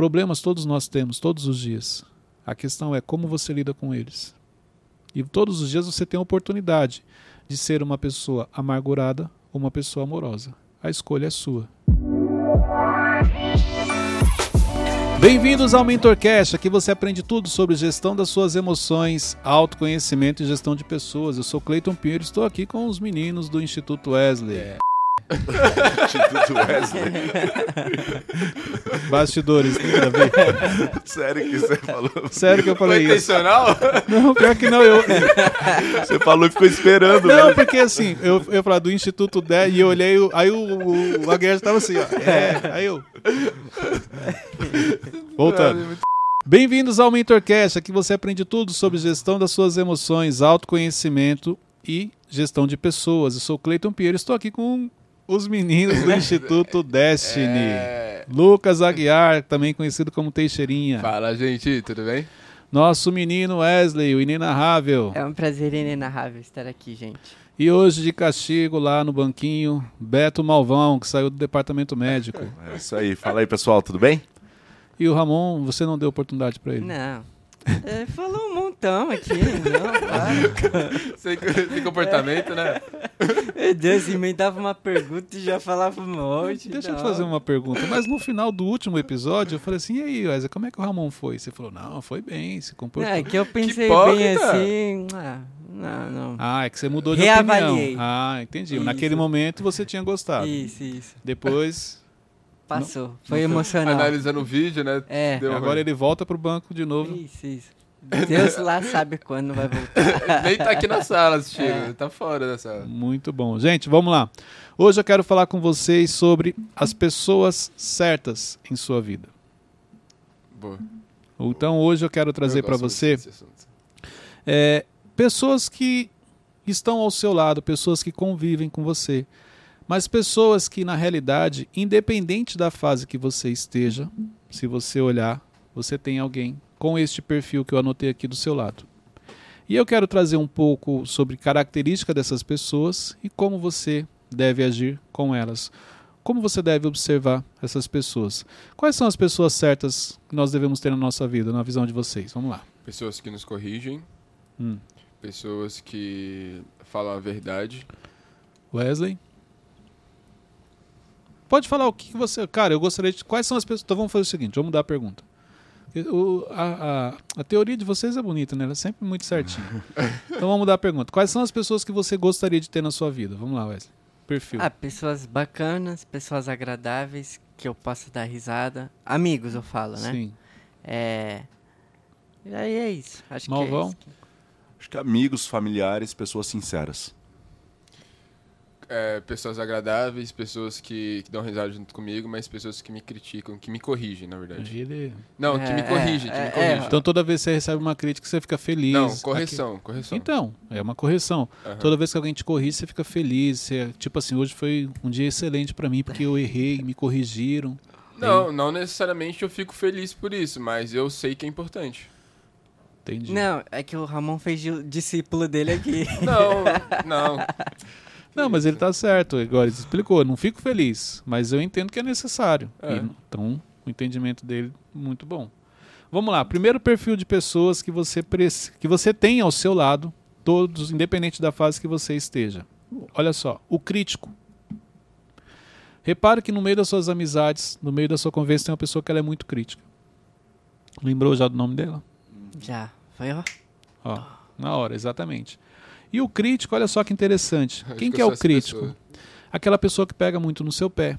Problemas todos nós temos, todos os dias. A questão é como você lida com eles. E todos os dias você tem a oportunidade de ser uma pessoa amargurada ou uma pessoa amorosa. A escolha é sua. Bem-vindos ao MentorCast, aqui você aprende tudo sobre gestão das suas emoções, autoconhecimento e gestão de pessoas. Eu sou Cleiton Pinheiro e estou aqui com os meninos do Instituto Wesley. É. Instituto Wesley. Bastidores, nada a ver. Sério que você falou? Sério que eu falei Foi isso. intencional? Não, pior que não, eu. Você falou e ficou esperando. Não, né? porque assim, eu, eu falar do Instituto 10 e eu olhei, o- aí o, o, o Aguiar tava assim, ó. É, aí eu. Voltando. Bem-vindos ao MentorCast, aqui você aprende tudo sobre gestão das suas emoções, autoconhecimento e gestão de pessoas. Eu sou o Cleiton Pinheiro, estou aqui com os meninos do Instituto Destiny. É... Lucas Aguiar, também conhecido como Teixeirinha. Fala, gente, tudo bem? Nosso menino Wesley, o inenarrável. É um prazer inenarrável estar aqui, gente. E hoje de castigo lá no banquinho, Beto Malvão, que saiu do departamento médico. É isso aí. Fala aí, pessoal, tudo bem? E o Ramon, você não deu oportunidade pra ele? Não. Ele falou um montão aqui. Não. Sem, sem comportamento, né? Meu Deus, emendava uma pergunta e já falava um monte. Deixa eu te fazer uma pergunta. Mas no final do último episódio, eu falei assim: e aí, Wesley, como é que o Ramon foi? Você falou: não, foi bem, se comportou. É que eu pensei hipócrita. bem assim. Ah, não, não. Ah, é que você mudou de Reavaliei. opinião. Ah, entendi. Isso. Naquele momento você tinha gostado. Isso, isso. Depois, Passou. Foi emocional. Analisando o vídeo, né? É. Deu agora ruim. ele volta pro banco de novo. Isso, isso. Deus lá sabe quando vai voltar. Nem tá aqui na sala assistindo, É. tá fora da sala. Muito bom. Gente, vamos lá. Hoje eu quero falar com vocês sobre as pessoas certas em sua vida. Boa. Então hoje eu quero trazer para você é, pessoas que estão ao seu lado, pessoas que convivem com você, mas pessoas que na realidade, independente da fase que você esteja, se você olhar, você tem alguém com este perfil que eu anotei aqui do seu lado. E eu quero trazer um pouco sobre característica dessas pessoas e como você deve agir com elas. Como você deve observar essas pessoas? Quais são as pessoas certas que nós devemos ter na nossa vida, na visão de vocês? Vamos lá. Pessoas que nos corrigem, Hum. pessoas que falam a verdade. Wesley? Pode falar o que que você. Cara, eu gostaria de. Quais são as pessoas. Então vamos fazer o seguinte: vamos mudar a pergunta. O- a, a- a teoria de vocês é bonita, né? Ela é sempre muito certinha. então vamos mudar a pergunta. Quais são as pessoas que você gostaria de ter na sua vida? Vamos lá, Wesley. Perfil. Ah, pessoas bacanas, pessoas agradáveis, que eu possa dar risada. Amigos, eu falo, né? Sim. É. E aí é isso. Acho Malvão? que é isso. Acho que amigos, familiares, pessoas sinceras. É, pessoas agradáveis, pessoas que, que dão risada junto comigo, mas pessoas que me criticam, que me corrigem, na verdade. Ele- Não, que me É, corrigem, que é, me é. corrigem. Então toda vez que você recebe uma crítica, você fica feliz. Não, Aqui- correção, correção. Então, é uma correção. Aham. Toda vez que alguém te corrige, você fica feliz. Você, tipo assim, hoje foi um dia excelente pra mim porque eu errei, me corrigiram. Não, não necessariamente eu fico feliz por isso, mas eu sei que é importante. Entendi. Não, é que o Ramon fez de- discípulo dele aqui. Não, não. Não, mas ele tá certo. Agora ele explicou. Não fico feliz, mas eu entendo que é necessário. É. E, então, o entendimento dele muito bom. Vamos lá. Primeiro perfil de pessoas que você preci- que você tem ao seu lado, todos, independente da fase que você esteja. Olha só, o crítico. Repare que no meio das suas amizades, no meio da sua conversa, tem uma pessoa que ela é muito crítica. Lembrou já do nome dela? Já. Foi, ó. Ó, na hora, exatamente. E o crítico, olha só que interessante. Acho Quem que é o crítico? pessoa. Aquela pessoa que pega muito no seu pé.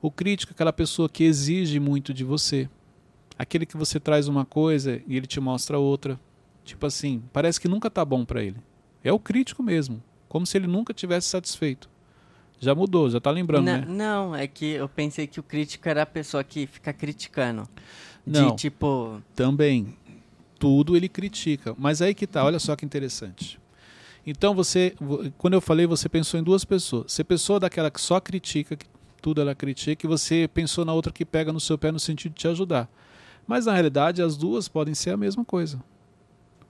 O crítico é aquela pessoa que exige muito de você. Aquele que você traz uma coisa e ele te mostra outra. Tipo assim, parece que nunca tá bom pra ele. É o crítico mesmo, como se ele nunca tivesse satisfeito. Já mudou, já tá lembrando, Na- né? Não, é que eu pensei que o crítico era a pessoa que fica criticando. Não. De tipo. Também. Tudo ele critica. Mas aí que tá, olha só que interessante. Então você, vo- quando eu falei, você pensou em duas pessoas. Você pensou daquela que só critica, que tudo ela critica, e você pensou na outra que pega no seu pé no sentido de te ajudar. Mas na realidade as duas podem ser a mesma coisa.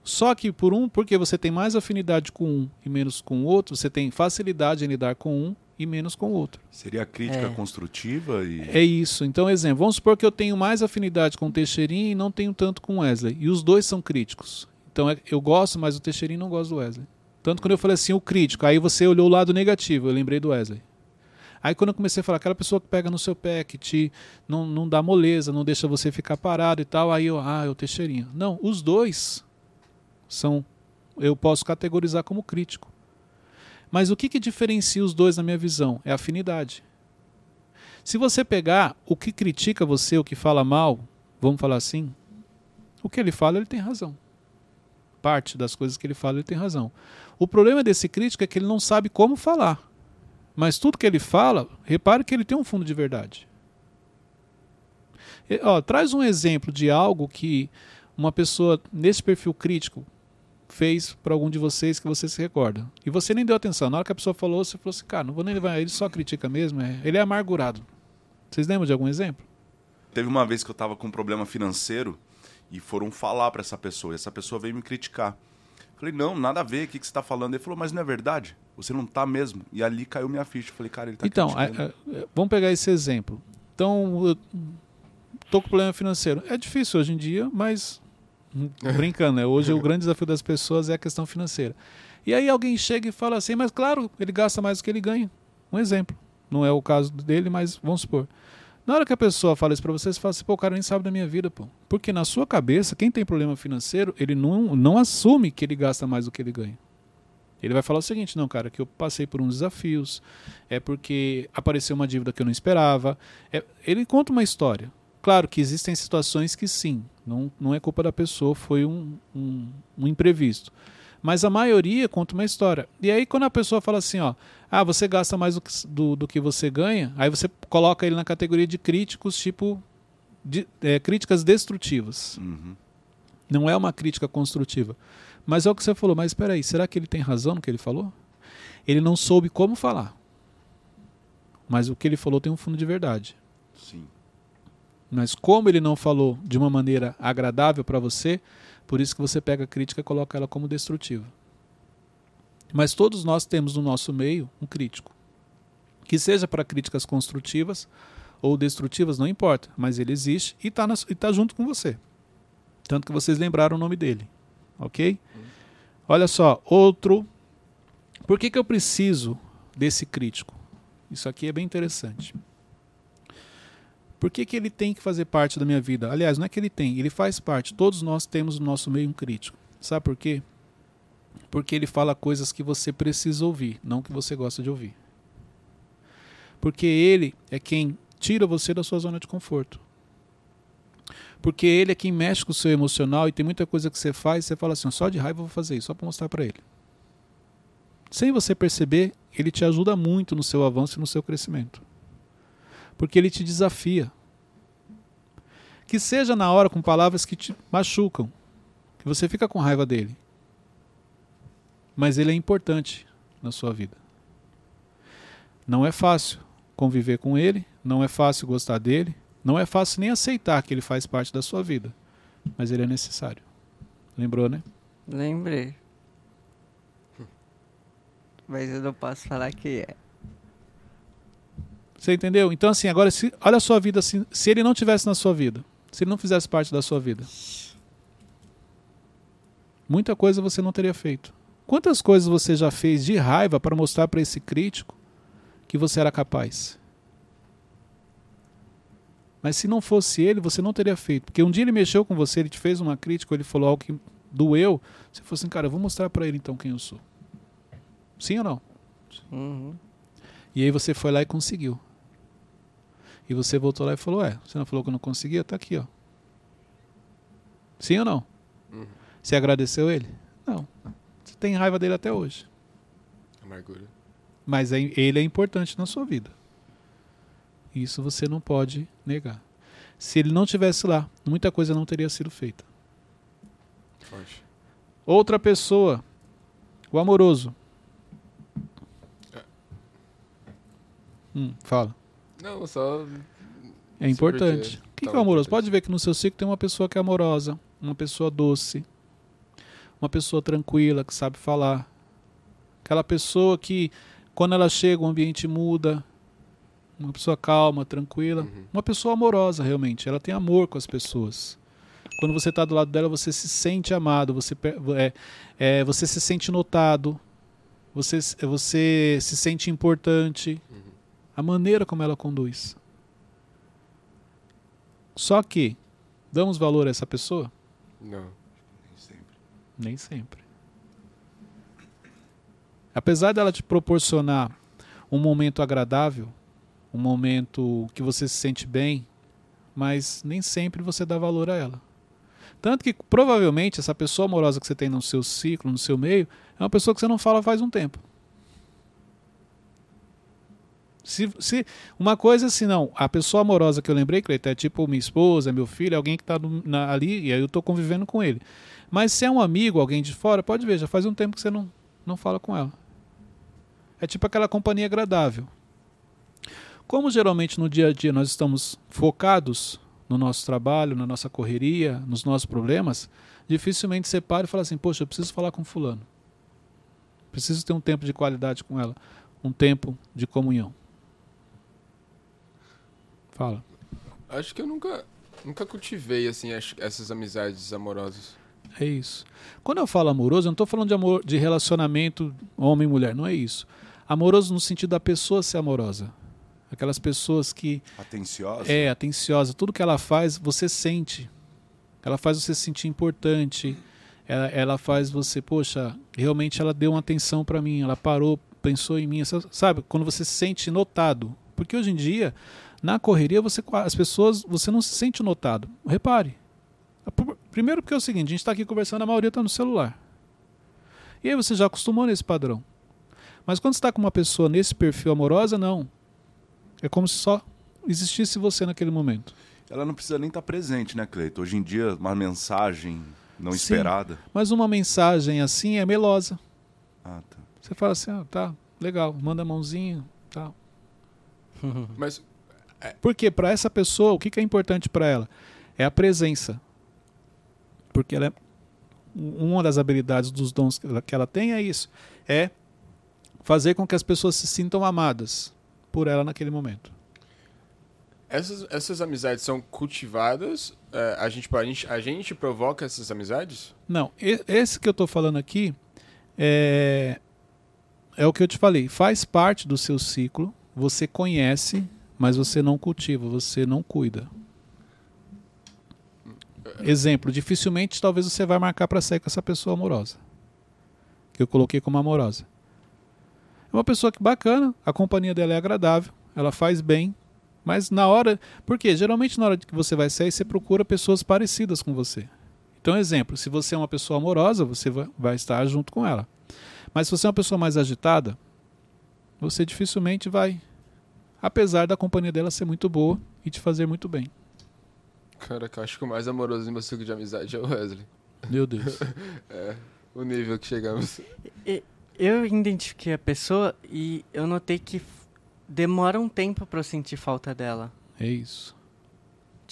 Só que por um, porque você tem mais afinidade com um e menos com o outro, você tem facilidade em lidar com um e menos com o outro. Seria a crítica É. construtiva e. É isso. Então, exemplo, vamos supor que eu tenho mais afinidade com o Teixeirinho e não tenho tanto com o Wesley. E os dois são críticos. Então, é- eu gosto, mas o Teixeirinho não gosta do Wesley. Tanto quando eu falei assim, o crítico, aí você olhou o lado negativo, eu lembrei do Wesley. Aí quando eu comecei a falar, aquela pessoa que pega no seu pé, que te não, não dá moleza, não deixa você ficar parado e tal, aí eu, ah, é o Teixeirinho. Não, os dois são, eu posso categorizar como crítico. Mas o que, que diferencia os dois na minha visão? É afinidade. Se você pegar o que critica você, o que fala mal, vamos falar assim, o que ele fala, ele tem razão. Parte das coisas que ele fala, ele tem razão. O problema desse crítico é que ele não sabe como falar. Mas tudo que ele fala, repare que ele tem um fundo de verdade. E, ó, traz um exemplo de algo que uma pessoa nesse perfil crítico fez para algum de vocês que você se recorda. E você nem deu atenção. Na hora que a pessoa falou, você falou assim, cara, não vou nem levar, ele só critica mesmo, é- ele é amargurado. Vocês lembram de algum exemplo? Teve uma vez que eu tava com um problema financeiro e foram falar pra essa pessoa. E essa pessoa veio me criticar. Falei, não, nada a ver, o que, que você tá falando? Ele falou, mas não é verdade? Você não tá mesmo. E ali caiu minha ficha. Eu falei, cara, ele tá então, a- a- vamos pegar esse exemplo. Então, eu tô com problema financeiro. É difícil hoje em dia, mas brincando, né? Hoje o grande desafio das pessoas é a questão financeira. E aí alguém chega e fala assim, mas claro, ele gasta mais do que ele ganha. Um exemplo. Não é o caso dele, mas vamos supor. Na hora que a pessoa fala isso pra você, você fala assim, pô, o cara nem sabe da minha vida, pô. Porque na sua cabeça, quem tem problema financeiro, ele não, não assume que ele gasta mais do que ele ganha. Ele vai falar o seguinte, não, cara, que eu passei por uns desafios, é porque apareceu uma dívida que eu não esperava. É- ele conta uma história. Claro que existem situações que sim, não, não é culpa da pessoa, foi um, um, um imprevisto. Mas a maioria conta uma história. E aí, quando a pessoa fala assim, ó, ah, você gasta mais do que, do, do que você ganha, aí você coloca ele na categoria de críticos, tipo, de, é, críticas destrutivas. Uhum. Não é uma crítica construtiva. Mas é o que você falou, mas espera aí, será que ele tem razão no que ele falou? Ele não soube como falar. Mas o que ele falou tem um fundo de verdade. Sim. Mas como ele não falou de uma maneira agradável para você, por isso que você pega a crítica e coloca ela como destrutiva. Mas todos nós temos no nosso meio um crítico. Que seja para críticas construtivas ou destrutivas, não importa, mas ele existe e está tá junto com você. Tanto que vocês lembraram o nome dele. Ok? Olha só, outro. Por que, que eu preciso desse crítico? Isso aqui é bem interessante. Por que, que ele tem que fazer parte da minha vida? Aliás, não é que ele tem, ele faz parte. Todos nós temos no nosso meio crítico. Sabe por quê? Porque ele fala coisas que você precisa ouvir, não que você gosta de ouvir. Porque ele é quem tira você da sua zona de conforto. Porque ele é quem mexe com o seu emocional e tem muita coisa que você faz e você fala assim, só de raiva eu vou fazer isso, só para mostrar para ele. Sem você perceber, ele te ajuda muito no seu avanço e no seu crescimento. Porque ele te desafia. Que seja na hora com palavras que te machucam, que você fica com raiva dele. Mas ele é importante na sua vida. Não é fácil conviver com ele, não é fácil gostar dele, não é fácil nem aceitar que ele faz parte da sua vida, mas ele é necessário. Lembrou, né? Lembrei. Mas eu não posso falar que é. Você entendeu? Então, assim, agora, se, olha a sua vida assim. Se ele não tivesse na sua vida, se ele não fizesse parte da sua vida, muita coisa você não teria feito. Quantas coisas você já fez de raiva para mostrar para esse crítico que você era capaz? Mas se não fosse ele, você não teria feito. Porque um dia ele mexeu com você, ele te fez uma crítica, ele falou algo que doeu. Você falou assim, cara, eu vou mostrar para ele então quem eu sou. Sim ou não? Uhum. E aí você foi lá e conseguiu. E você voltou lá e falou, é, você não falou que eu não conseguia? Tá aqui, ó. Sim ou não? Uhum. Você agradeceu ele? Não. Você tem raiva dele até hoje. Amargura. Mas é- ele é importante na sua vida. Isso você não pode negar. Se ele não tivesse lá, muita coisa não teria sido feita. Forte. Outra pessoa, o amoroso. Hum, fala. Não, só. É importante. O que, que é amoroso? Pode ver que no seu ciclo tem uma pessoa que é amorosa, uma pessoa doce, uma pessoa tranquila, que sabe falar. Aquela pessoa que Quando ela chega, o ambiente muda. Uma pessoa calma, tranquila. Uma pessoa amorosa, realmente. Ela tem amor com as pessoas. Quando você está do lado dela, você se sente amado, você, é, é, você se sente notado, você, você se sente importante. A maneira como ela conduz. Só que, damos valor a essa pessoa? Não. Nem sempre. Nem sempre. Apesar dela te proporcionar um momento agradável, um momento que você se sente bem, mas nem sempre você dá valor a ela. Tanto que provavelmente essa pessoa amorosa que você tem no seu ciclo, no seu meio, é uma pessoa que você não fala faz um tempo. Se, se uma coisa assim, não, a pessoa amorosa que eu lembrei, Cleiton, é tipo minha esposa, meu filho, alguém que está ali e aí eu estou convivendo com ele. Mas se é um amigo, alguém de fora, pode ver, já faz um tempo que você não, não fala com ela. É tipo aquela companhia agradável. Como geralmente no dia a dia nós estamos focados no nosso trabalho, na nossa correria, nos nossos problemas, dificilmente você para e fala assim: Poxa, eu preciso falar com Fulano. Preciso ter um tempo de qualidade com ela. Um tempo de comunhão. Fala. Acho que eu nunca, nunca cultivei, assim, as- essas amizades amorosas. É isso. Quando eu falo amoroso, eu não estou falando de amor de relacionamento homem e mulher, não é isso. Amoroso no sentido da pessoa ser amorosa. Aquelas pessoas que Atenciosa? é atenciosa, tudo que ela faz, você sente. Ela faz você se sentir importante. Ela, ela faz você, poxa, realmente ela deu uma atenção para mim, ela parou, pensou em mim, sabe? Quando você se sente notado. Porque hoje em dia, na correria, você as pessoas, você não se sente notado. Repare. Primeiro porque é o seguinte, a gente está aqui conversando, a maioria está no celular. E aí você já acostumou nesse padrão. Mas quando você está com uma pessoa nesse perfil amorosa, não. É como se só existisse você naquele momento. Ela não precisa nem estar presente, né, Cleito? Hoje em dia, uma mensagem não Sim. esperada. Mas uma mensagem assim é melosa. Ah, tá. Você fala assim, ah, tá, legal, manda a mãozinha, tá. Mas Porque para essa pessoa, o que, que é importante para ela? É a presença. Porque ela é, uma das habilidades dos dons que ela, que ela tem é isso, é fazer com que as pessoas se sintam amadas por ela naquele momento. essas, essas amizades são cultivadas? É, a, gente, a, gente, a gente provoca essas amizades? Não, esse que eu estou falando aqui é, é o que eu te falei. Faz parte do seu ciclo. Você conhece, mas você não cultiva, você não cuida. Exemplo, dificilmente talvez você vai marcar para sair com essa pessoa amorosa. Que eu coloquei como amorosa. É uma pessoa que bacana, a companhia dela é agradável, ela faz bem, mas na hora. Porque geralmente na hora que você vai sair, você procura pessoas parecidas com você. Então, exemplo, se você é uma pessoa amorosa, você vai, estar junto com ela. Mas se você é uma pessoa mais agitada, você dificilmente vai. Apesar da companhia dela ser muito boa e te fazer muito bem. Caraca, eu acho que o mais amoroso em meu ciclo de amizade é o Wesley. Meu Deus. É, o nível que chegamos. Eu identifiquei a pessoa e eu notei que demora um tempo pra eu sentir falta dela. É isso.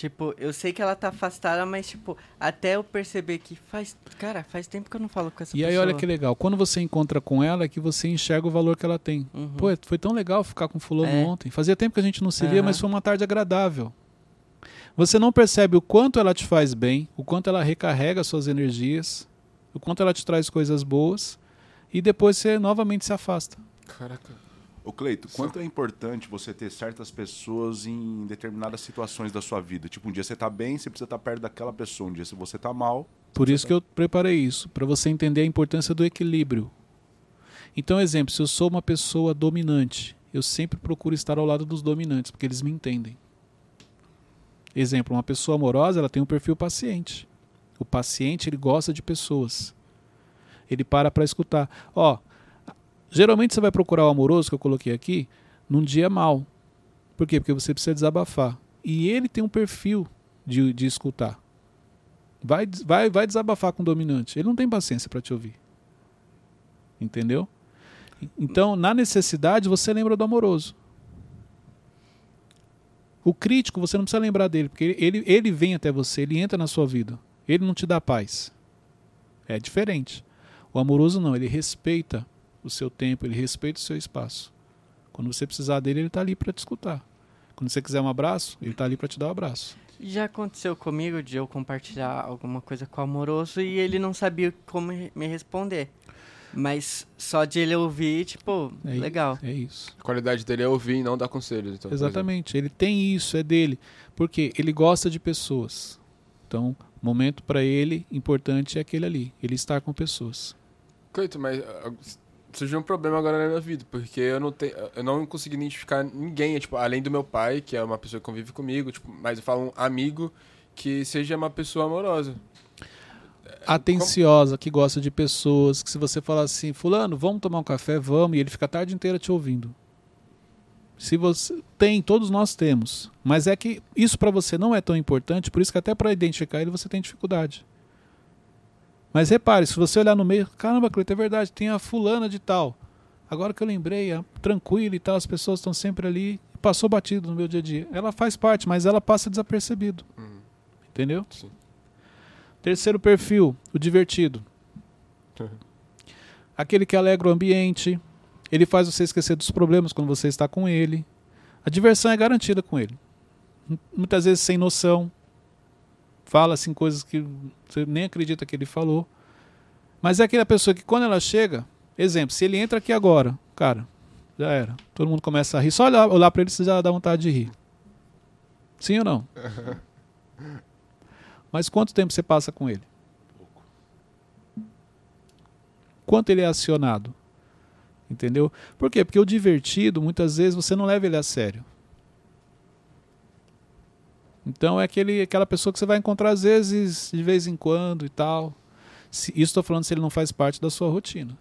Tipo, eu sei que ela tá afastada, mas, tipo, até eu perceber que faz. Cara, faz tempo que eu não falo com essa E pessoa. aí, olha que legal. Quando você encontra com ela, é que você enxerga o valor que ela tem. Uhum. Pô, foi tão legal ficar com fulano É. ontem. Fazia tempo que a gente não se via, Aham. mas foi uma tarde agradável. Você não percebe o quanto ela te faz bem, o quanto ela recarrega suas energias, o quanto ela te traz coisas boas, e depois você novamente se afasta. Caraca. Ô, Cleito, quanto é importante você ter certas pessoas em determinadas situações da sua vida? Tipo, um dia você tá bem, você precisa estar perto daquela pessoa. Um dia, se você tá mal, Por isso que eu preparei isso, para você entender a importância do equilíbrio. Então, exemplo, se eu sou uma pessoa dominante, eu sempre procuro estar ao lado dos dominantes, porque eles me entendem. Exemplo, uma pessoa amorosa, ela tem um perfil paciente. O paciente, ele gosta de pessoas. Ele para para escutar. Ó, geralmente você vai procurar o amoroso que eu coloquei aqui num dia mal. Por quê? Porque você precisa desabafar. E ele tem um perfil de, de escutar. Vai, vai, vai desabafar com o dominante. Ele não tem paciência para te ouvir. Entendeu? Então, na necessidade, você lembra do amoroso. O crítico, você não precisa lembrar dele, porque ele, ele vem até você, ele entra na sua vida. Ele não te dá paz. É diferente. O amoroso não, ele respeita o seu tempo, ele respeita o seu espaço. Quando você precisar dele, ele está ali para te escutar. Quando você quiser um abraço, ele está ali para te dar um abraço. Já aconteceu comigo de eu compartilhar alguma coisa com o amoroso e ele não sabia como me responder. Mas só de ele ouvir, tipo, É legal. É isso. A qualidade dele é ouvir e não dar conselhos. Então, Exatamente. Ele tem isso, é dele. Porque ele gosta de pessoas. Então, momento para ele importante é aquele ali. Ele estar com pessoas. Cleiton, mas ah, surgiu um problema agora na minha vida, porque eu não tenho, eu não consegui identificar ninguém, tipo, além do meu pai, que é uma pessoa que convive comigo, tipo, mas eu falo um amigo que seja uma pessoa amorosa. Atenciosa, que gosta de pessoas. Que se você falar assim, fulano, vamos tomar um café, vamos. E ele fica a tarde inteira te ouvindo. Se você tem, todos nós temos. Mas é que isso para você não é tão importante, por isso que até para identificar ele você tem dificuldade. Mas repare, se você olhar no meio, caramba, Cleiton, é verdade, tem a fulana de tal. Agora que eu lembrei, é tranquila e tal, as pessoas estão sempre ali, passou batido no meu dia a dia. Ela faz parte, mas ela passa desapercebido. Uhum. Entendeu? Sim. Terceiro perfil, o divertido. Aquele que alegra o ambiente, ele faz você esquecer dos problemas quando você está com ele. A diversão é garantida com ele. Muitas vezes sem noção. Fala assim coisas que você nem acredita que ele falou. Mas é aquela pessoa que quando ela chega, exemplo, se ele entra aqui agora, cara, já era. Todo mundo começa a rir. Só olhar, olhar para ele você já dá vontade de rir. Sim ou não? Mas quanto tempo você passa com ele? Quanto ele é acionado? Entendeu? Por quê? Porque o divertido, muitas vezes, você não leva ele a sério. Então é aquele, aquela pessoa que você vai encontrar às vezes, de vez em quando e tal. Se, isso estou falando se ele não faz parte da sua rotina.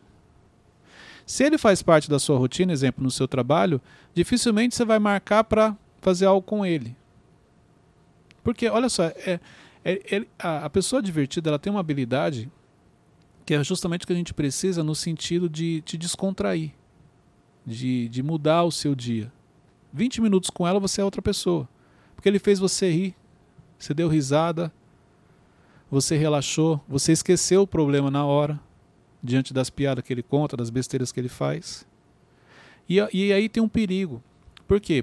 Se ele faz parte da sua rotina, exemplo, no seu trabalho, dificilmente você vai marcar para fazer algo com ele. Porque, olha só, é, é- a, a pessoa divertida ela tem uma habilidade que é justamente o que a gente precisa no sentido de te descontrair, de, de mudar o seu dia. 20 minutos com ela você é outra pessoa. Porque ele fez você rir, você deu risada, você relaxou, você esqueceu o problema na hora, diante das piadas que ele conta, das besteiras que ele faz. E, e aí tem um perigo. Por quê?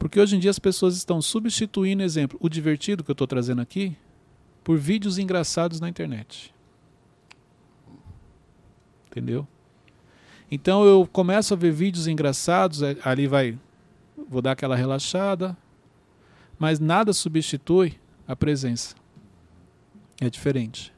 Porque hoje em dia as pessoas estão substituindo, exemplo, o divertido que eu estou trazendo aqui, por vídeos engraçados na internet. Entendeu? Então eu começo a ver vídeos engraçados, é, ali vai. Vou dar aquela relaxada, mas nada substitui a presença. É diferente.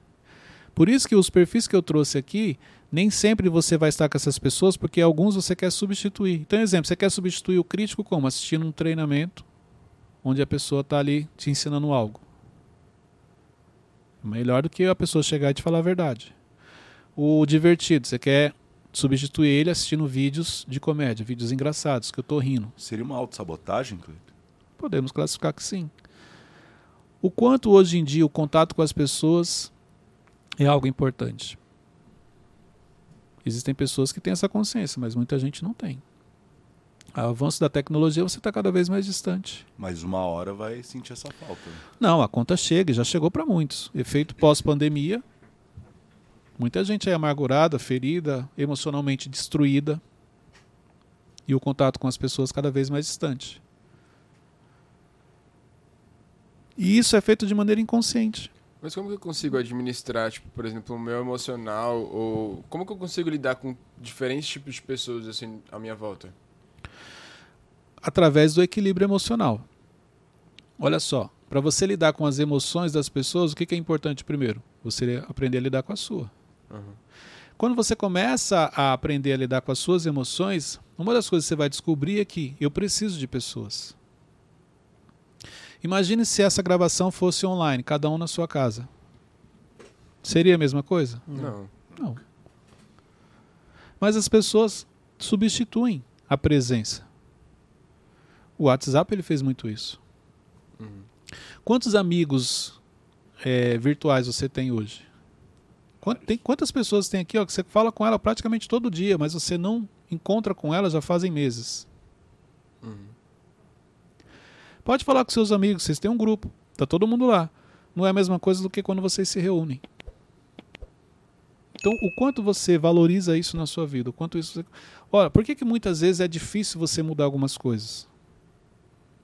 Por isso que os perfis que eu trouxe aqui, nem sempre você vai estar com essas pessoas, porque alguns você quer substituir. Então, exemplo, você quer substituir o crítico como? Assistindo um treinamento onde a pessoa está ali te ensinando algo. Melhor do que a pessoa chegar e te falar a verdade. O divertido, você quer substituir ele assistindo vídeos de comédia, vídeos engraçados, que eu tô rindo. Seria uma autossabotagem, Cleiton? Podemos classificar que sim. O quanto hoje em dia o contato com as pessoas é algo importante. Existem pessoas que têm essa consciência, mas muita gente não tem. O avanço da tecnologia você está cada vez mais distante. Mas uma hora vai sentir essa falta. né? Não, a conta chega, já chegou para muitos. Efeito pós-pandemia. Muita gente é amargurada, ferida, emocionalmente destruída. E o contato com as pessoas cada vez mais distante. E isso é feito de maneira inconsciente. Mas como que eu consigo administrar, tipo, por exemplo, o meu emocional ou como que eu consigo lidar com diferentes tipos de pessoas assim à minha volta? Através do equilíbrio emocional. Olha só, para você lidar com as emoções das pessoas, o que que é importante primeiro? Você aprender a lidar com a sua. Uhum. Quando você começa a aprender a lidar com as suas emoções, uma das coisas que você vai descobrir é que eu preciso de pessoas. Imagine se essa gravação fosse online, cada um na sua casa. Seria a mesma coisa? Não. Não. Mas as pessoas substituem a presença. O WhatsApp ele fez muito isso. Uhum. Quantos amigos é, virtuais você tem hoje? Quant- tem- quantas pessoas tem aqui ó, que você fala com ela praticamente todo dia, mas você não encontra com ela já fazem meses? Uhum. Pode falar com seus amigos, vocês têm um grupo, tá todo mundo lá. Não é a mesma coisa do que quando vocês se reúnem. Então, o quanto você valoriza isso na sua vida? O quanto isso. Você... Olha, por que, que muitas vezes é difícil você mudar algumas coisas?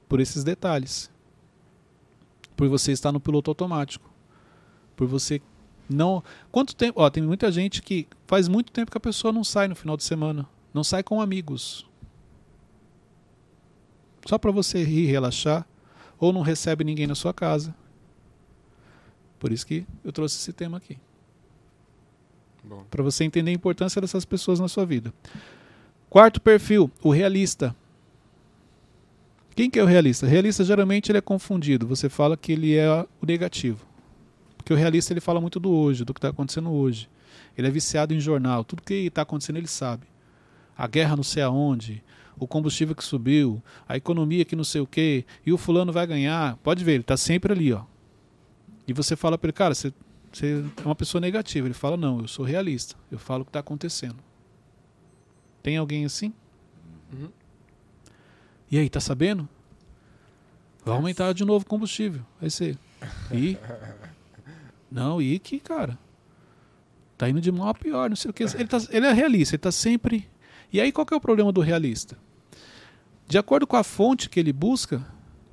Por esses detalhes. Por você estar no piloto automático. Por você não. Quanto tempo. Ó, tem muita gente que faz muito tempo que a pessoa não sai no final de semana. Não sai com amigos. Só para você rir, relaxar. Ou não recebe ninguém na sua casa. Por isso que eu trouxe esse tema aqui. Para você entender a importância dessas pessoas na sua vida. Quarto perfil, o realista. Quem que é o realista? O realista geralmente ele é confundido. Você fala que ele é o negativo. Porque o realista ele fala muito do hoje, do que está acontecendo hoje. Ele é viciado em jornal. Tudo que está acontecendo ele sabe. A guerra não sei aonde, o combustível que subiu, a economia que não sei o quê, e o fulano vai ganhar. Pode ver, ele está sempre ali, ó. E você fala para ele, cara, você você é uma pessoa negativa. Ele fala: Não, eu sou realista. Eu falo o que está acontecendo. Tem alguém assim? Uhum. E aí, tá sabendo? Vai aumentar de novo o combustível. Aí você. E? Não, e que, cara? Tá indo de mal a pior, não sei o que. Ele, tá, ele é realista, ele tá sempre. E aí, qual que é o problema do realista? De acordo com a fonte que ele busca.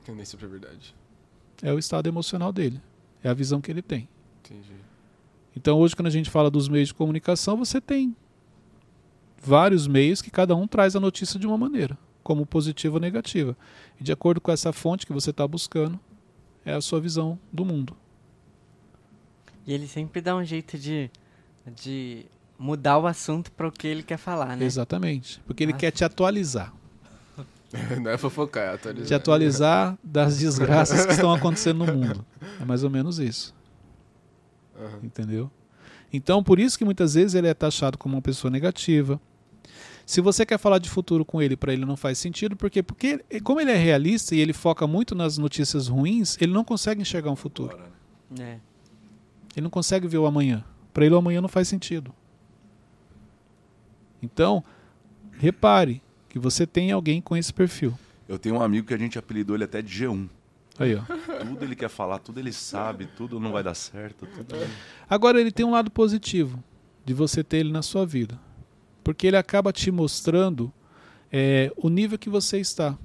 Tendência pra verdade. É o estado emocional dele. É a visão que ele tem. Entendi. Então hoje quando a gente fala dos meios de comunicação, você tem vários meios que cada um traz a notícia de uma maneira, como positiva ou negativa. E de acordo com essa fonte que você está buscando, é a sua visão do mundo. E ele sempre dá um jeito de, de mudar o assunto para o que ele quer falar, né? Exatamente. Porque ele quer te atualizar. Não é fofocar, é atualizar. Te atualizar das desgraças que estão acontecendo no mundo. É mais ou menos isso. Uhum. Entendeu? Então, por isso que muitas vezes ele é taxado como uma pessoa negativa. Se você quer falar de futuro com ele, para ele não faz sentido, porque, porque como ele é realista e ele foca muito nas notícias ruins, ele não consegue enxergar um futuro. É. Ele não consegue ver o amanhã. Para ele o amanhã não faz sentido. Então, repare que você tem alguém com esse perfil. Eu tenho um amigo que a gente apelidou ele até de G1. Aí, ó. Tudo ele quer falar, tudo ele sabe, tudo não vai dar certo. Tudo... Agora ele tem um lado positivo de você ter ele na sua vida. Porque ele acaba te mostrando é, o nível que você está.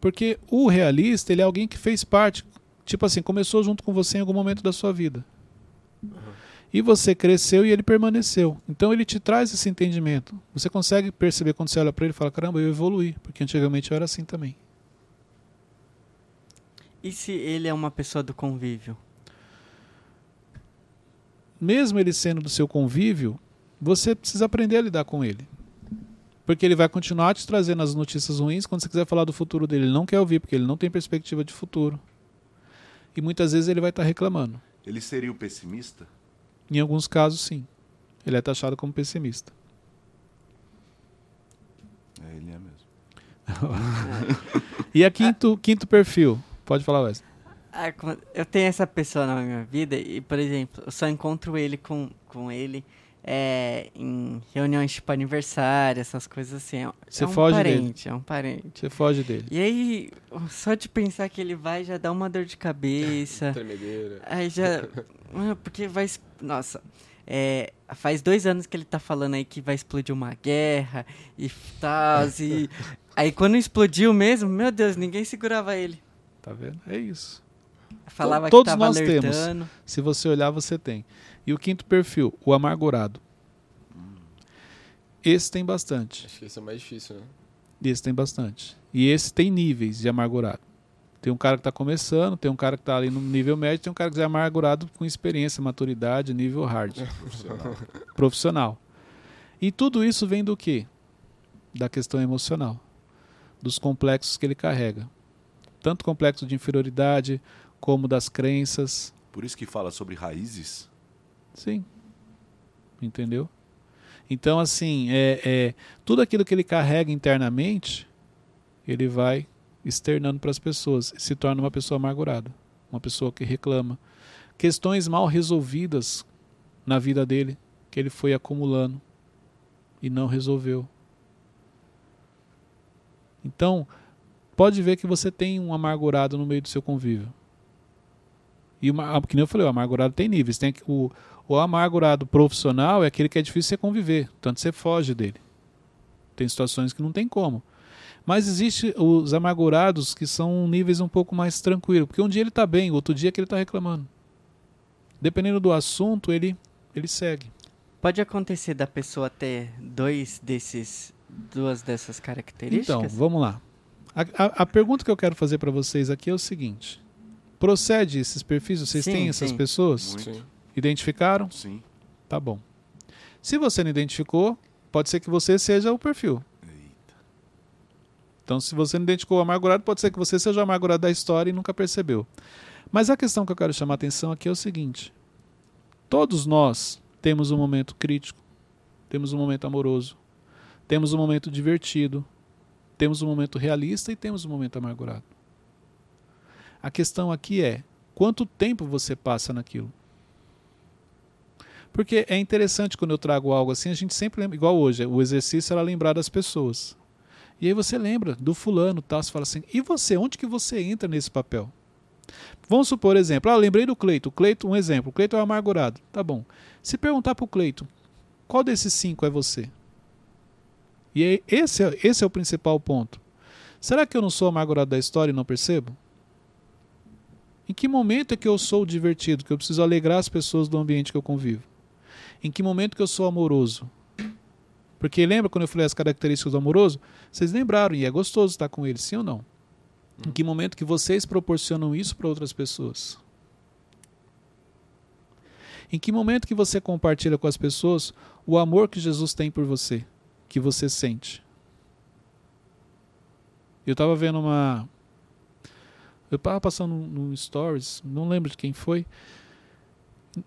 Porque o realista, ele é alguém que fez parte, tipo assim, começou junto com você em algum momento da sua vida. E você cresceu e ele permaneceu. Então ele te traz esse entendimento. Você consegue perceber quando você olha para ele e fala: caramba, eu evoluí, porque antigamente eu era assim também. E se ele é uma pessoa do convívio? Mesmo ele sendo do seu convívio, você precisa aprender a lidar com ele. Porque ele vai continuar te trazendo as notícias ruins quando você quiser falar do futuro dele. Ele não quer ouvir, porque ele não tem perspectiva de futuro. E muitas vezes ele vai estar reclamando. Ele seria o pessimista? Em alguns casos, sim. Ele é taxado como pessimista. É, ele é mesmo. e a quinto, quinto perfil? Pode falar, Wesley. Ah, eu tenho essa pessoa na minha vida e, por exemplo, eu só encontro ele com, com ele é, em reuniões tipo aniversário, essas coisas assim. É, Você é um foge parente, dele. é um parente. Você foge dele. E aí, só de pensar que ele vai já dá uma dor de cabeça. Tremedeira. Aí já. Porque vai. Nossa. É, faz dois anos que ele tá falando aí que vai explodir uma guerra e tal. e aí quando explodiu mesmo, meu Deus, ninguém segurava ele. Tá vendo? É isso. Falava Todos que nós alertando. temos. Se você olhar, você tem. E o quinto perfil, o amargurado. Esse tem bastante. Acho que esse é o mais difícil, né? Esse tem bastante. E esse tem níveis de amargurado. Tem um cara que está começando, tem um cara que está ali no nível médio, tem um cara que é amargurado com experiência, maturidade, nível hard. Profissional. Profissional. E tudo isso vem do quê? Da questão emocional. Dos complexos que ele carrega tanto complexo de inferioridade como das crenças. Por isso que fala sobre raízes? Sim. Entendeu? Então, assim, é, é, tudo aquilo que ele carrega internamente, ele vai externando para as pessoas se torna uma pessoa amargurada, uma pessoa que reclama. Questões mal resolvidas na vida dele, que ele foi acumulando e não resolveu. Então, pode ver que você tem um amargurado no meio do seu convívio. E uma, que nem eu falei, o amargurado tem níveis. Tem o, o amargurado profissional é aquele que é difícil você conviver, tanto você foge dele. Tem situações que não tem como. Mas existe os amargurados que são níveis um pouco mais tranquilos, porque um dia ele está bem, outro dia é que ele está reclamando. Dependendo do assunto, ele ele segue. Pode acontecer da pessoa ter dois desses duas dessas características? Então, vamos lá. A, a, a pergunta que eu quero fazer para vocês aqui é o seguinte: procede esses perfis? Vocês Sim, têm essas sim. pessoas? Muito. Sim. Identificaram? Sim. Tá bom. Se você não identificou, pode ser que você seja o perfil. Então, se você não identificou o amargurado, pode ser que você seja o amargurado da história e nunca percebeu. Mas a questão que eu quero chamar a atenção aqui é o seguinte: todos nós temos um momento crítico, temos um momento amoroso, temos um momento divertido, temos um momento realista e temos um momento amargurado. A questão aqui é quanto tempo você passa naquilo. Porque é interessante quando eu trago algo assim, a gente sempre lembra, igual hoje, o exercício era lembrar das pessoas. E aí você lembra do fulano, tal, você fala assim, e você, onde que você entra nesse papel? Vamos supor, exemplo, ah, lembrei do Cleito. O Cleito, um exemplo, o Cleito é o amargurado. Tá bom. Se perguntar pro Cleito, qual desses cinco é você? E aí, esse, é, esse é o principal ponto. Será que eu não sou amargurado da história e não percebo? Em que momento é que eu sou o divertido, que eu preciso alegrar as pessoas do ambiente que eu convivo? Em que momento que eu sou amoroso? Porque lembra quando eu falei as características do amoroso? Vocês lembraram, e é gostoso estar com ele, sim ou não? Em que momento que vocês proporcionam isso para outras pessoas? Em que momento que você compartilha com as pessoas o amor que Jesus tem por você, que você sente? Eu estava vendo uma. Eu estava passando num stories, não lembro de quem foi.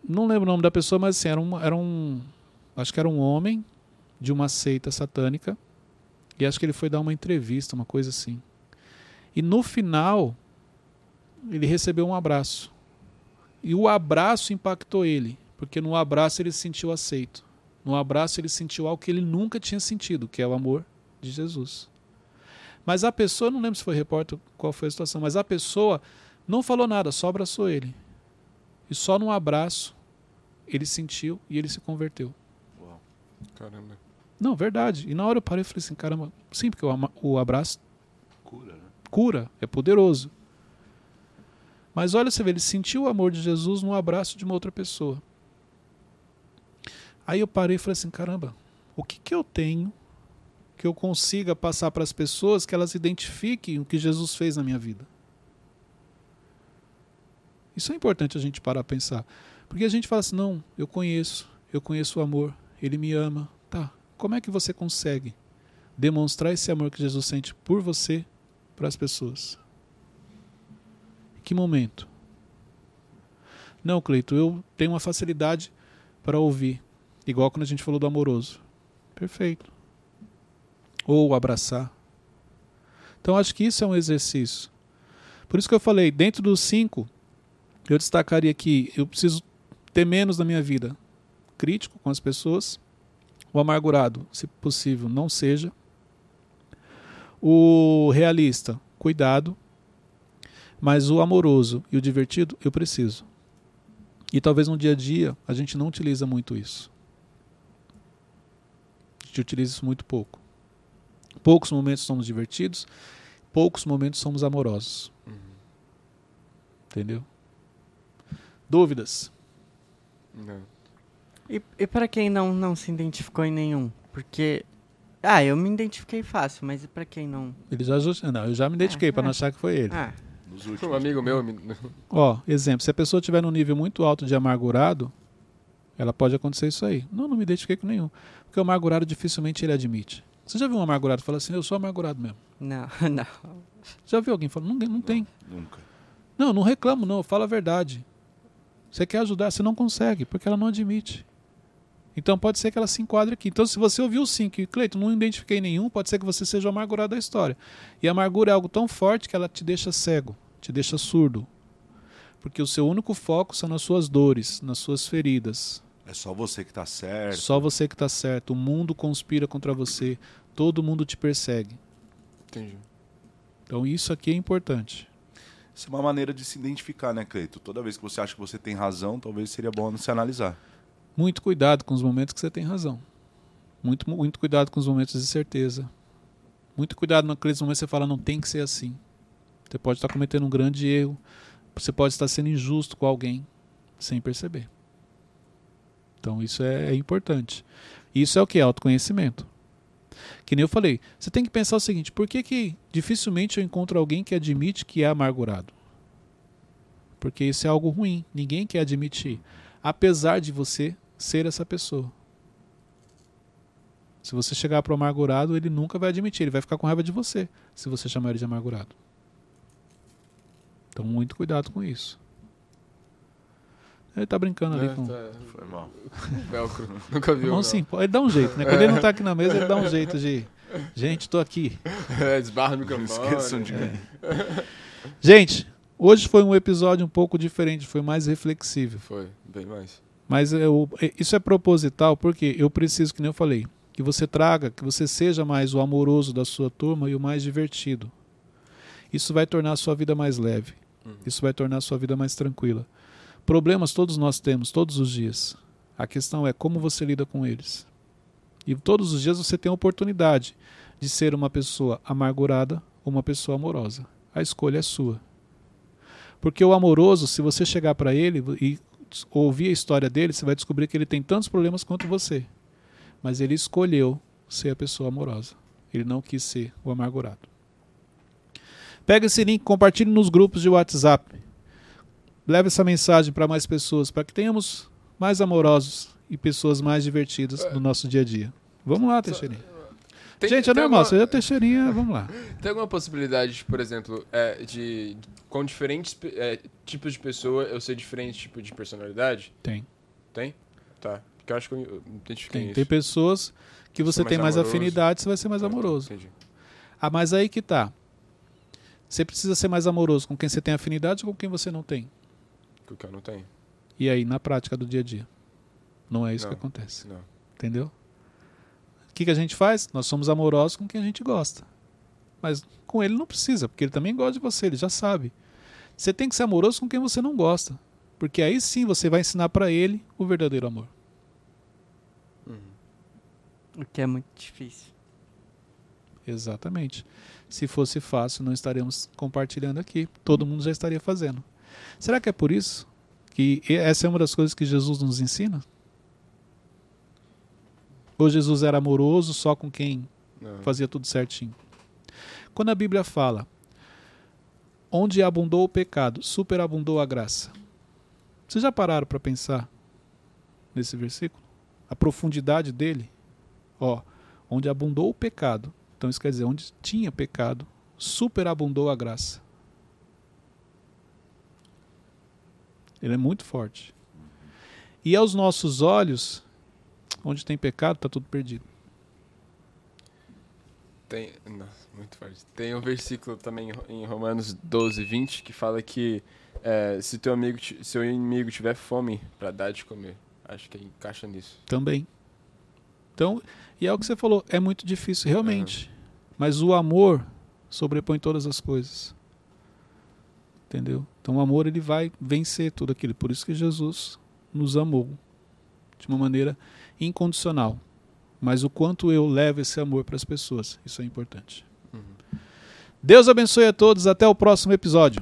Não lembro o nome da pessoa, mas assim, era um, era um. Acho que era um homem de uma seita satânica. E acho que ele foi dar uma entrevista, uma coisa assim. E no final, ele recebeu um abraço. E o abraço impactou ele, porque no abraço ele se sentiu aceito. No abraço ele sentiu algo que ele nunca tinha sentido, que é o amor de Jesus. Mas a pessoa, não lembro se foi repórter qual foi a situação, mas a pessoa não falou nada, só abraçou ele. E só num abraço ele sentiu e ele se converteu. Uau. Caramba. Não, verdade. E na hora eu parei e falei assim, caramba, sim, porque o, abraço Cura, né? cura, é poderoso. Mas olha, você vê, ele sentiu o amor de Jesus no abraço de uma outra pessoa. Aí eu parei e falei assim: caramba, o que, que eu tenho que eu consiga passar para as pessoas que elas identifiquem o que Jesus fez na minha vida? Isso é importante a gente parar a pensar. Porque a gente fala assim: não, eu conheço, eu conheço o amor, ele me ama. Tá, como é que você consegue demonstrar esse amor que Jesus sente por você para as pessoas? Em que momento? Não, Cleito, eu tenho uma facilidade para ouvir, igual quando a gente falou do amoroso. Perfeito. Ou abraçar. Então acho que isso é um exercício. Por isso que eu falei, dentro dos cinco, eu destacaria que eu preciso ter menos na minha vida. Crítico com as pessoas. O amargurado, se possível, não seja. O realista, cuidado. Mas o amoroso e o divertido, eu preciso. E talvez no dia a dia a gente não utiliza muito isso. A gente utiliza isso muito pouco. Poucos momentos somos divertidos, poucos momentos somos amorosos. Entendeu? Dúvidas? Não. E, e para quem não, não se identificou em nenhum? Porque. Ah, eu me identifiquei fácil, mas e pra quem não. Ele já justi- não, eu já me identifiquei É, para não é. achar que foi ele. Ah, Nos Um amigo meu. me- Ó, exemplo, se a pessoa tiver num nível muito alto de amargurado, ela pode acontecer isso aí. Não, não me identifiquei com nenhum. Porque o amargurado dificilmente ele admite. Você já viu um amargurado falar assim, eu sou amargurado mesmo? não, não. Já viu alguém falando? Não, não tem. Nunca. Não, não reclamo não, fala a verdade. Você quer ajudar, você não consegue, porque ela não admite. Então pode ser que ela se enquadre aqui. Então se você ouviu cinco e, Cleiton, não identifiquei nenhum, pode ser que você seja o amargurado da história. E a amargura é algo tão forte que ela te deixa cego, te deixa surdo. Porque o seu único foco são nas suas dores, nas suas feridas. É só você que tá certo. Só você que está certo. O mundo conspira contra você. Todo mundo te persegue. Entendi. Então isso aqui é importante. Isso é uma maneira de se identificar, né, Cleito? Toda vez que você acha que você tem razão, talvez seria bom se analisar. Muito cuidado com os momentos que você tem razão. Muito, muito cuidado com os momentos de certeza. Muito cuidado naqueles momentos que você fala, não tem que ser assim. Você pode estar cometendo um grande erro. Você pode estar sendo injusto com alguém sem perceber. Então isso é, é importante. Isso é o que? Autoconhecimento. Que nem eu falei, você tem que pensar o seguinte: por que, que dificilmente eu encontro alguém que admite que é amargurado? Porque isso é algo ruim. Ninguém quer admitir. Apesar de você ser essa pessoa. Se você chegar para o amargurado, ele nunca vai admitir. Ele vai ficar com raiva de você se você chamar ele de amargurado. Então, muito cuidado com isso. Ele tá brincando ali É, com. tá. Foi mal. Velcro. Nunca viu. Bom, sim, ele dá um jeito, né? Quando ele não tá aqui na mesa, ele dá um jeito de. Gente, tô aqui. É, desbarra o Não microfone. esqueçam de mim. Gente, hoje foi um episódio um pouco diferente, foi mais reflexivo. Foi, bem mais. Mas eu, isso é proposital porque eu preciso, que nem eu falei, que você traga, que você seja mais o amoroso da sua turma e o mais divertido. Isso vai tornar a sua vida mais leve. Uhum. Isso vai tornar a sua vida mais tranquila. Problemas todos nós temos, todos os dias. A questão é como você lida com eles. E todos os dias você tem a oportunidade de ser uma pessoa amargurada ou uma pessoa amorosa. A escolha é sua. Porque o amoroso, se você chegar para ele e ouvir a história dele, você vai descobrir que ele tem tantos problemas quanto você. Mas ele escolheu ser a pessoa amorosa. Ele não quis ser o amargurado. Pega esse link, compartilhe nos grupos de WhatsApp. Leve essa mensagem para mais pessoas, para que tenhamos mais amorosos e pessoas mais divertidas no nosso dia a dia. Vamos lá, Teixeirinha. Tem- Gente, é normal, alguma- você é Teixeirinha, vamos lá. Tem alguma possibilidade, por exemplo, é, de com diferentes é, tipos de pessoa eu ser diferente tipo de personalidade? Tem. Tem? Tá. Porque eu acho que eu identifiquei Tem, isso. tem pessoas que você mais tem mais amoroso. afinidade, você vai ser mais Ah, amoroso. Entendi. Ah, mas aí que tá. Você precisa ser mais amoroso com quem você tem afinidade ou com quem você não tem? Que o que eu não tenho. E aí, na prática do dia a dia? Não é isso Não. que acontece. Não. Entendeu? O que, que a gente faz? Nós somos amorosos com quem a gente gosta. Mas com ele não precisa, porque ele também gosta de você, ele já sabe. Você tem que ser amoroso com quem você não gosta. Porque aí sim você vai ensinar pra ele o verdadeiro amor. O que é muito difícil. Exatamente. Se fosse fácil, não estaremos compartilhando aqui. Todo mundo já estaria fazendo. Será que é por isso que essa é uma das coisas que Jesus nos ensina? Ou Jesus era amoroso só com quem Não. fazia tudo certinho? Quando a Bíblia fala, onde abundou o pecado, superabundou a graça. Vocês já pararam para pensar nesse versículo? A profundidade dele? Ó, onde abundou o pecado, então isso quer dizer, onde tinha pecado, superabundou a graça. Ele é muito forte. E aos nossos olhos, onde tem pecado, está tudo perdido. Tem, nossa, muito forte. Tem um versículo também em Romanos 12, 20 que fala que é, se teu amigo, seu inimigo tiver fome para dar de comer. Acho que encaixa nisso. Também. Então, e é o que você falou, é muito difícil, realmente. Mas o amor sobrepõe todas as coisas. Entendeu? Então o amor ele vai vencer tudo aquilo. Por isso que Jesus nos amou de uma maneira incondicional. Mas o quanto eu levo esse amor para as pessoas, isso é importante. Deus abençoe a todos, até o próximo episódio.